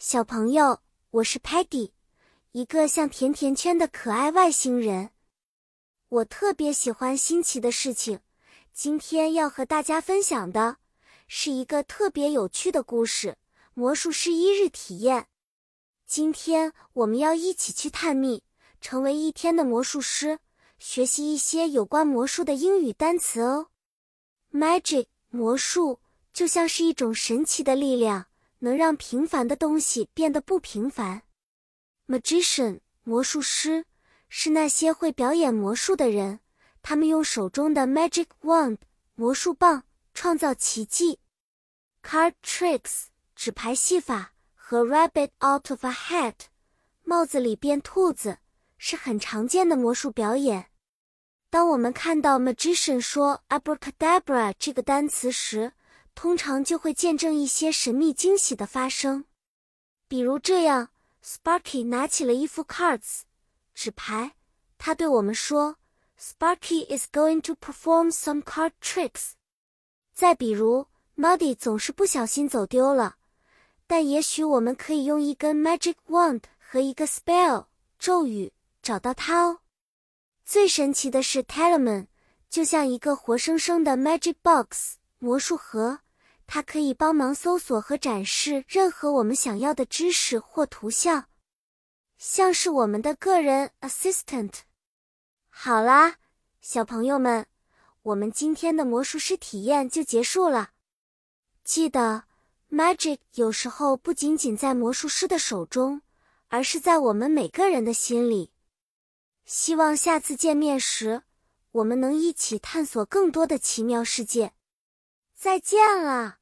小朋友，我是 Peggy，一个像甜甜圈的可爱外星人。我特别喜欢新奇的事情。今天要和大家分享的是一个特别有趣的故事——魔术师一日体验。今天我们要一起去探秘，成为一天的魔术师，学习一些有关魔术的英语单词哦。Magic，魔术就像是一种神奇的力量。能让平凡的东西变得不平凡。Magician，魔术师，是那些会表演魔术的人。他们用手中的 magic wand，魔术棒，创造奇迹。Card tricks，纸牌戏法和 rabbit out of a hat，帽子里变兔子，是很常见的魔术表演。当我们看到 magician 说 abracadabra 这个单词时，通常就会见证一些神秘惊喜的发生，比如这样：Sparky 拿起了一副 cards 纸牌，他对我们说：“Sparky is going to perform some card tricks。”再比如，Muddy 总是不小心走丢了，但也许我们可以用一根 magic wand 和一个 spell 咒语找到它哦。最神奇的是 t e l e m a n 就像一个活生生的 magic box 魔术盒。它可以帮忙搜索和展示任何我们想要的知识或图像，像是我们的个人 assistant。好啦，小朋友们，我们今天的魔术师体验就结束了。记得，magic 有时候不仅仅在魔术师的手中，而是在我们每个人的心里。希望下次见面时，我们能一起探索更多的奇妙世界。再见了。